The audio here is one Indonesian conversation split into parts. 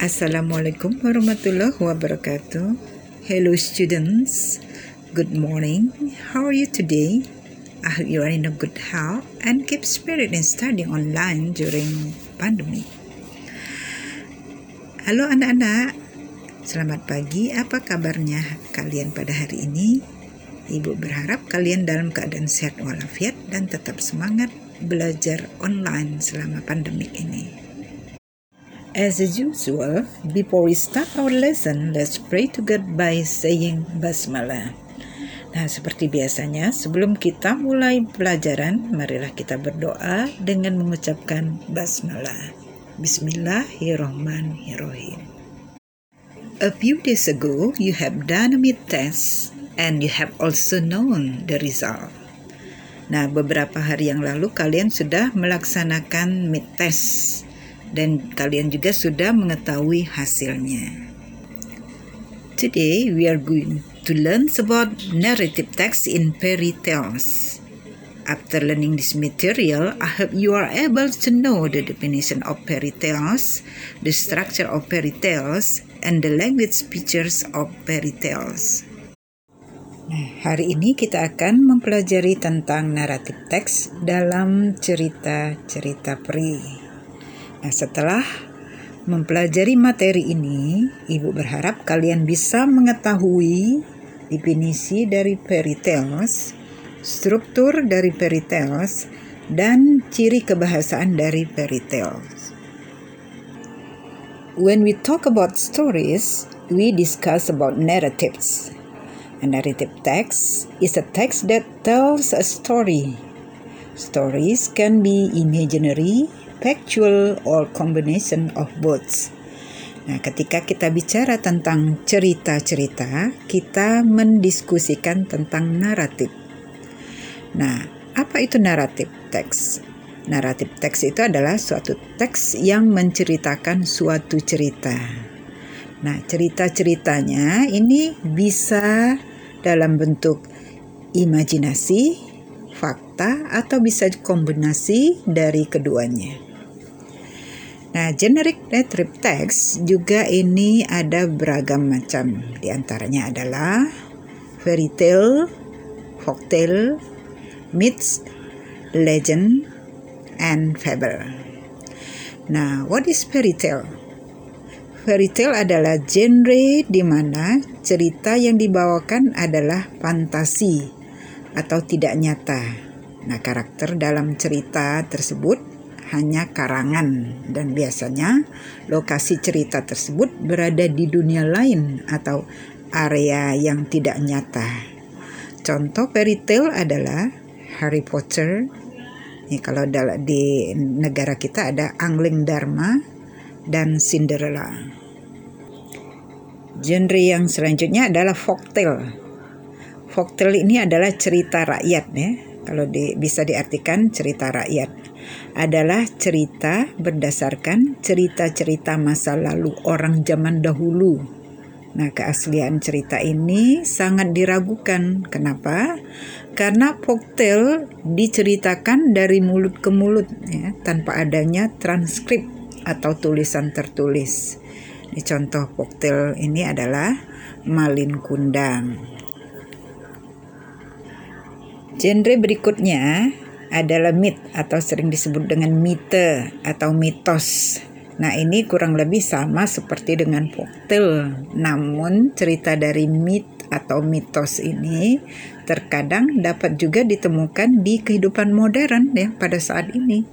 Assalamualaikum warahmatullahi wabarakatuh. Hello students. Good morning. How are you today? I hope you are in a good health and keep spirit in studying online during pandemic. Halo anak-anak. Selamat pagi. Apa kabarnya kalian pada hari ini? Ibu berharap kalian dalam keadaan sehat walafiat dan tetap semangat belajar online selama pandemik ini. As usual, before we start our lesson, let's pray to God by saying Basmalah. Nah, seperti biasanya, sebelum kita mulai pelajaran, marilah kita berdoa dengan mengucapkan Basmalah. Bismillahirrahmanirrahim. A few days ago, you have done a mid test and you have also known the result. Nah, beberapa hari yang lalu kalian sudah melaksanakan mid test dan kalian juga sudah mengetahui hasilnya. Today we are going to learn about narrative text in fairy tales. After learning this material, I hope you are able to know the definition of fairy tales, the structure of fairy tales, and the language features of fairy tales. Nah, hari ini kita akan mempelajari tentang naratif teks dalam cerita-cerita peri. Nah, setelah mempelajari materi ini, Ibu berharap kalian bisa mengetahui definisi dari tales, struktur dari tales, dan ciri kebahasaan dari tales. When we talk about stories, we discuss about narratives. A narrative text is a text that tells a story. Stories can be imaginary, factual, or combination of both. Nah, ketika kita bicara tentang cerita-cerita, kita mendiskusikan tentang naratif. Nah, apa itu naratif teks? Naratif teks itu adalah suatu teks yang menceritakan suatu cerita. Nah, cerita-ceritanya ini bisa dalam bentuk imajinasi, fakta, atau bisa kombinasi dari keduanya. Nah, generic narrative text juga ini ada beragam macam. Di antaranya adalah fairy tale, folktale, myths, legend, and fable. Nah, what is fairy tale? Fairy tale adalah genre di mana cerita yang dibawakan adalah fantasi atau tidak nyata. Nah, karakter dalam cerita tersebut hanya karangan dan biasanya lokasi cerita tersebut berada di dunia lain atau area yang tidak nyata. Contoh fairy tale adalah Harry Potter. Ini kalau di negara kita ada Angling Dharma dan Cinderella. Genre yang selanjutnya adalah folktale. Folktale ini adalah cerita rakyat ya. Kalau di, bisa diartikan cerita rakyat adalah cerita berdasarkan cerita-cerita masa lalu orang zaman dahulu. Nah, keaslian cerita ini sangat diragukan. Kenapa? Karena folktale diceritakan dari mulut ke mulut ya, tanpa adanya transkrip atau tulisan tertulis. Ini contoh folktale ini adalah Malin Kundang. Genre berikutnya adalah mit atau sering disebut dengan mite atau mitos. Nah, ini kurang lebih sama seperti dengan folktale. Namun, cerita dari mit atau mitos ini terkadang dapat juga ditemukan di kehidupan modern ya pada saat ini.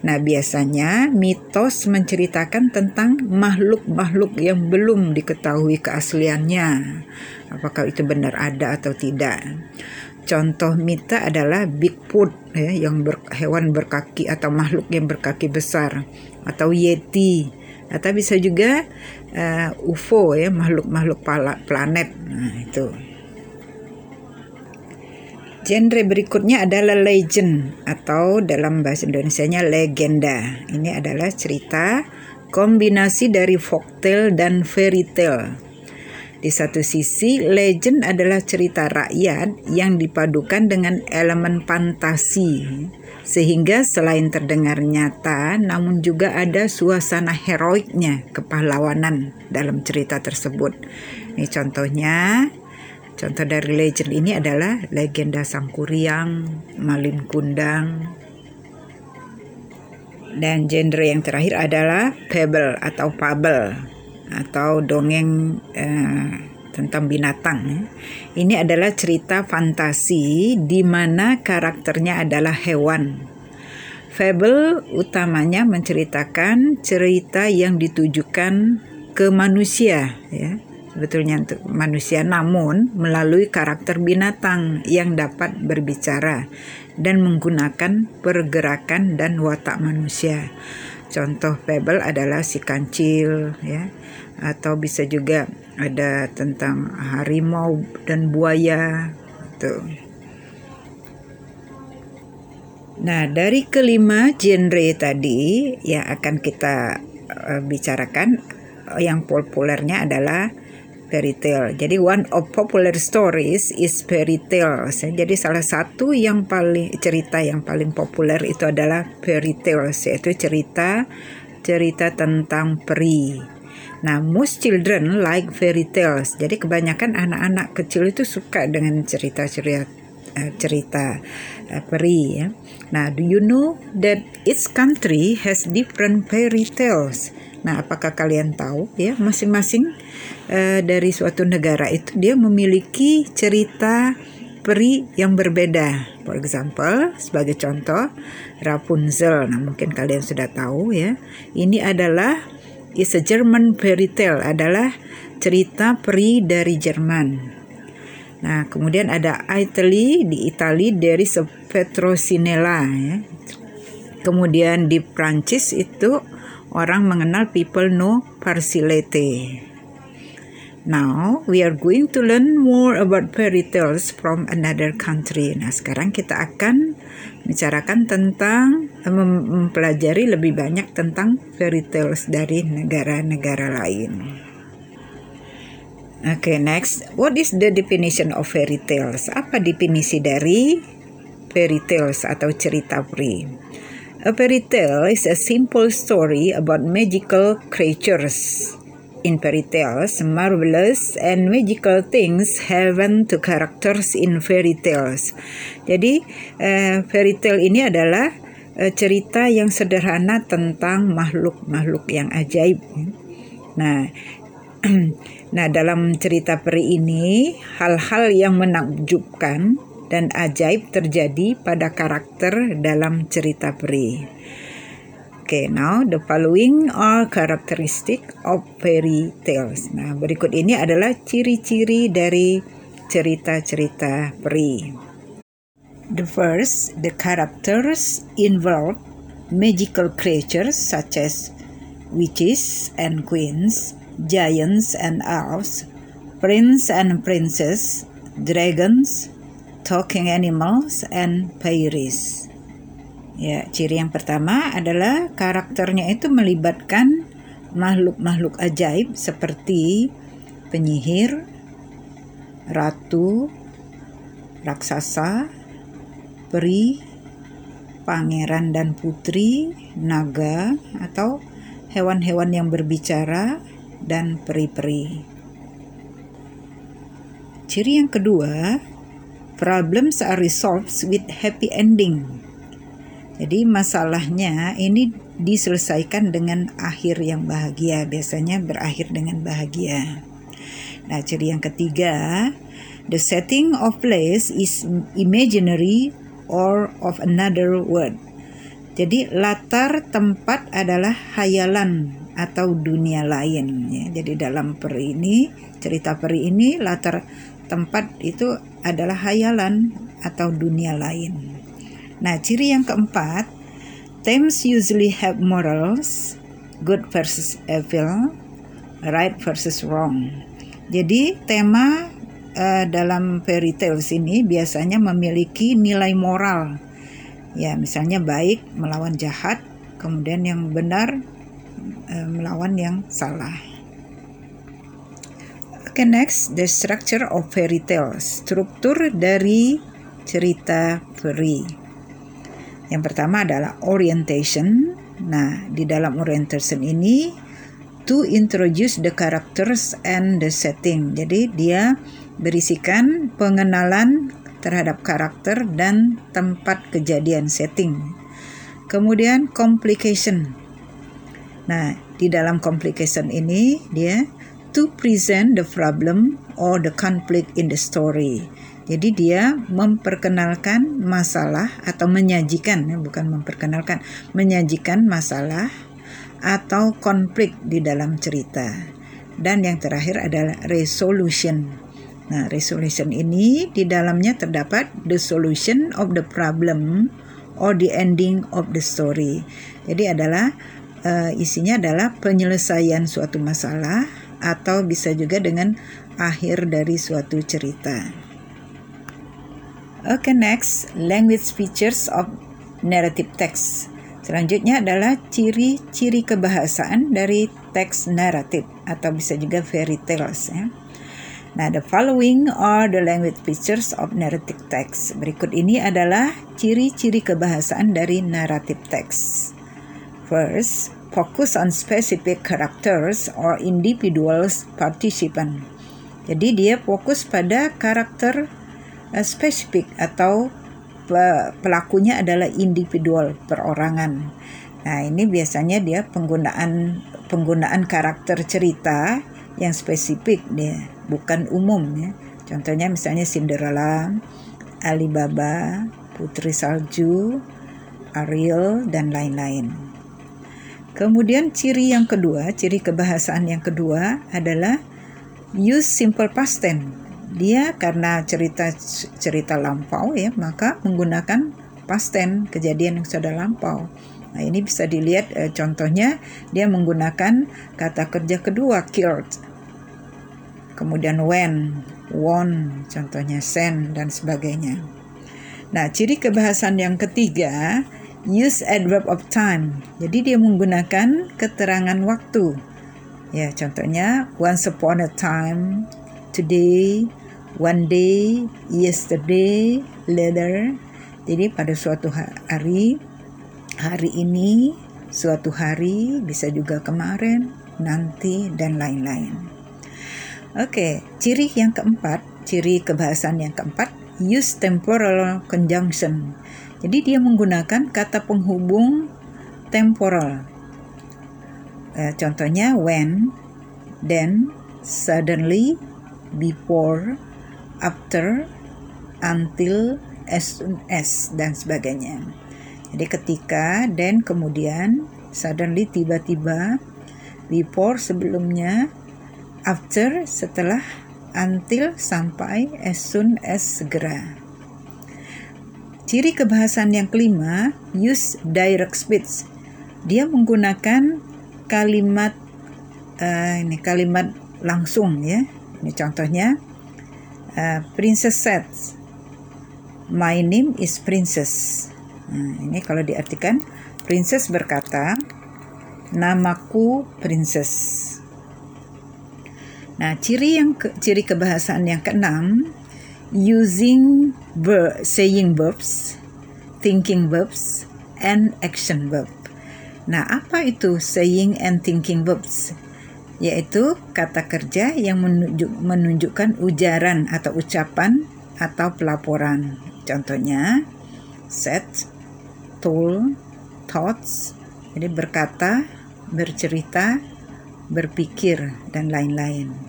Nah, biasanya mitos menceritakan tentang makhluk-makhluk yang belum diketahui keasliannya. Apakah itu benar ada atau tidak? Contoh mita adalah Bigfoot ya, yang ber, hewan berkaki atau makhluk yang berkaki besar atau Yeti atau bisa juga uh, UFO ya makhluk-makhluk planet. Nah, itu. Genre berikutnya adalah legend atau dalam bahasa Indonesia-nya legenda. Ini adalah cerita kombinasi dari folktale dan fairy tale. Di satu sisi, legend adalah cerita rakyat yang dipadukan dengan elemen fantasi. Sehingga selain terdengar nyata, namun juga ada suasana heroiknya kepahlawanan dalam cerita tersebut. Ini contohnya, contoh dari legend ini adalah legenda Sang Kuryang, Malin Kundang, dan genre yang terakhir adalah fable atau fable atau dongeng eh, tentang binatang. Ya. Ini adalah cerita fantasi di mana karakternya adalah hewan. Fable utamanya menceritakan cerita yang ditujukan ke manusia, ya, sebetulnya untuk manusia, namun melalui karakter binatang yang dapat berbicara dan menggunakan pergerakan dan watak manusia. Contoh fable adalah si kancil, ya, atau bisa juga ada tentang harimau dan buaya tuh. Nah, dari kelima genre tadi yang akan kita uh, bicarakan yang populernya adalah fairy tale. Jadi one of popular stories is fairy tale. Jadi salah satu yang paling cerita yang paling populer itu adalah fairy tales yaitu cerita cerita tentang peri. Nah, most children like fairy tales. Jadi kebanyakan anak-anak kecil itu suka dengan cerita-cerita uh, cerita uh, peri ya. Nah, do you know that each country has different fairy tales? Nah, apakah kalian tahu ya masing-masing uh, dari suatu negara itu dia memiliki cerita peri yang berbeda. For example, sebagai contoh Rapunzel. Nah, mungkin kalian sudah tahu ya. Ini adalah is a German fairy tale adalah cerita peri dari Jerman. Nah, kemudian ada Italy di Italia dari Petrosinella ya. Kemudian di Prancis itu orang mengenal people know Parsilete. Now we are going to learn more about fairy tales from another country. Nah, sekarang kita akan bicarakan tentang mempelajari lebih banyak tentang fairy tales dari negara-negara lain. Oke, okay, next. What is the definition of fairy tales? Apa definisi dari fairy tales atau cerita peri? A fairy tale is a simple story about magical creatures in fairy tales, marvelous and magical things happen to characters in fairy tales. Jadi, uh, fairy tale ini adalah uh, cerita yang sederhana tentang makhluk-makhluk yang ajaib. Nah, nah dalam cerita peri ini, hal-hal yang menakjubkan dan ajaib terjadi pada karakter dalam cerita peri. Okay, now the following are characteristic of fairy tales. Nah, berikut ini adalah ciri-ciri dari cerita-cerita peri. The first, the characters involve magical creatures such as witches and queens, giants and elves, prince and princess, dragons, talking animals, and fairies. Ya, ciri yang pertama adalah karakternya itu melibatkan makhluk-makhluk ajaib seperti penyihir, ratu, raksasa, peri, pangeran dan putri, naga, atau hewan-hewan yang berbicara, dan peri-peri. Ciri yang kedua, problems are resolved with happy ending jadi masalahnya ini diselesaikan dengan akhir yang bahagia, biasanya berakhir dengan bahagia. Nah, ciri yang ketiga, the setting of place is imaginary or of another world. Jadi latar tempat adalah hayalan atau dunia lain ya. Jadi dalam peri ini, cerita peri ini latar tempat itu adalah hayalan atau dunia lain. Nah, ciri yang keempat, themes usually have morals, good versus evil, right versus wrong. Jadi, tema uh, dalam fairy tales ini biasanya memiliki nilai moral. Ya, misalnya baik melawan jahat, kemudian yang benar uh, melawan yang salah. Okay, next, the structure of fairy tales. Struktur dari cerita fairy. Yang pertama adalah orientation. Nah, di dalam orientation ini to introduce the characters and the setting. Jadi dia berisikan pengenalan terhadap karakter dan tempat kejadian setting. Kemudian complication. Nah, di dalam complication ini dia to present the problem or the conflict in the story. Jadi dia memperkenalkan masalah atau menyajikan, ya, bukan memperkenalkan, menyajikan masalah atau konflik di dalam cerita. Dan yang terakhir adalah resolution. Nah, resolution ini di dalamnya terdapat the solution of the problem or the ending of the story. Jadi adalah uh, isinya adalah penyelesaian suatu masalah atau bisa juga dengan akhir dari suatu cerita. Okay, next, language features of narrative text. Selanjutnya adalah ciri-ciri kebahasaan dari teks naratif atau bisa juga fairy tales. Ya. Nah, the following are the language features of narrative text. Berikut ini adalah ciri-ciri kebahasaan dari narrative text. First, focus on specific characters or individuals participant. Jadi dia fokus pada karakter uh, spesifik atau pelakunya adalah individual perorangan. Nah, ini biasanya dia penggunaan penggunaan karakter cerita yang spesifik dia, bukan umum ya. Contohnya misalnya Cinderella, Alibaba, Putri Salju, Ariel dan lain-lain. Kemudian ciri yang kedua, ciri kebahasaan yang kedua adalah use simple past tense dia karena cerita cerita lampau ya maka menggunakan past tense kejadian yang sudah lampau. Nah, ini bisa dilihat eh, contohnya dia menggunakan kata kerja kedua killed. Kemudian when, won, contohnya send dan sebagainya. Nah, ciri kebahasan yang ketiga use adverb of time. Jadi dia menggunakan keterangan waktu. Ya, contohnya once upon a time, today, one day, yesterday, later. Jadi pada suatu hari, hari ini, suatu hari, bisa juga kemarin, nanti, dan lain-lain. Oke, ciri yang keempat, ciri kebahasan yang keempat, use temporal conjunction. Jadi dia menggunakan kata penghubung temporal. Eh, contohnya when, then, suddenly, before, after, until, as soon as dan sebagainya. Jadi ketika then kemudian suddenly tiba-tiba before sebelumnya after setelah until sampai as soon as segera. Ciri kebahasan yang kelima, use direct speech. Dia menggunakan kalimat uh, ini kalimat langsung ya. Ini contohnya uh, Princess said, My name is Princess. Nah, ini kalau diartikan, Princess berkata, Namaku Princess. Nah, ciri yang ke, ciri kebahasaan yang keenam, using verb, saying verbs, thinking verbs, and action verb. Nah, apa itu saying and thinking verbs? yaitu kata kerja yang menunjuk, menunjukkan ujaran atau ucapan atau pelaporan. Contohnya, set, told, thoughts, jadi berkata, bercerita, berpikir, dan lain-lain.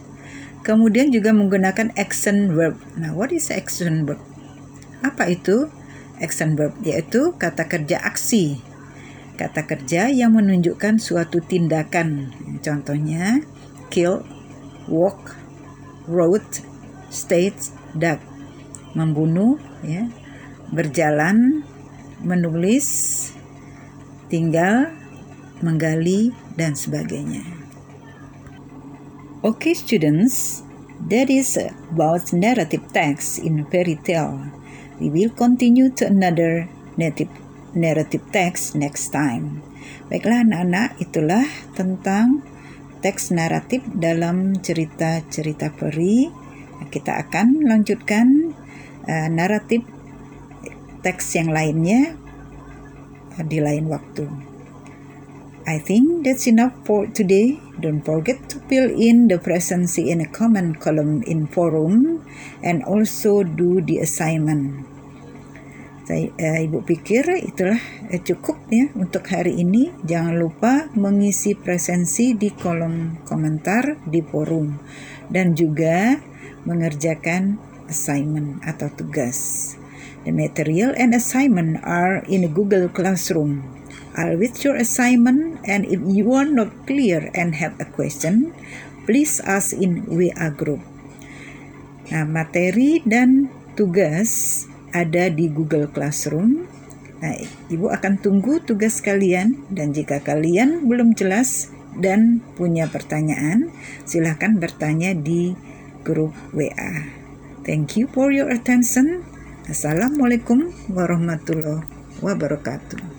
Kemudian juga menggunakan action verb. Nah, what is action verb? Apa itu action verb? Yaitu kata kerja aksi kata kerja yang menunjukkan suatu tindakan. Contohnya kill, walk, wrote, state, duck. Membunuh, ya, berjalan, menulis, tinggal, menggali, dan sebagainya. Okay, students, that is about narrative text in fairy tale. We will continue to another native narrative text next time. Baiklah anak-anak, itulah tentang teks naratif dalam cerita-cerita peri. Kita akan lanjutkan uh, naratif teks yang lainnya di lain waktu. I think that's enough for today. Don't forget to fill in the presence in a comment column in forum and also do the assignment. Saya, uh, Ibu pikir itulah uh, cukup ya untuk hari ini. Jangan lupa mengisi presensi di kolom komentar di forum dan juga mengerjakan assignment atau tugas. The material and assignment are in Google Classroom. I'll with your assignment and if you are not clear and have a question, please ask in WA group. Nah, materi dan tugas ada di Google Classroom. Nah, Ibu akan tunggu tugas kalian dan jika kalian belum jelas dan punya pertanyaan, silahkan bertanya di grup WA. Thank you for your attention. Assalamualaikum warahmatullahi wabarakatuh.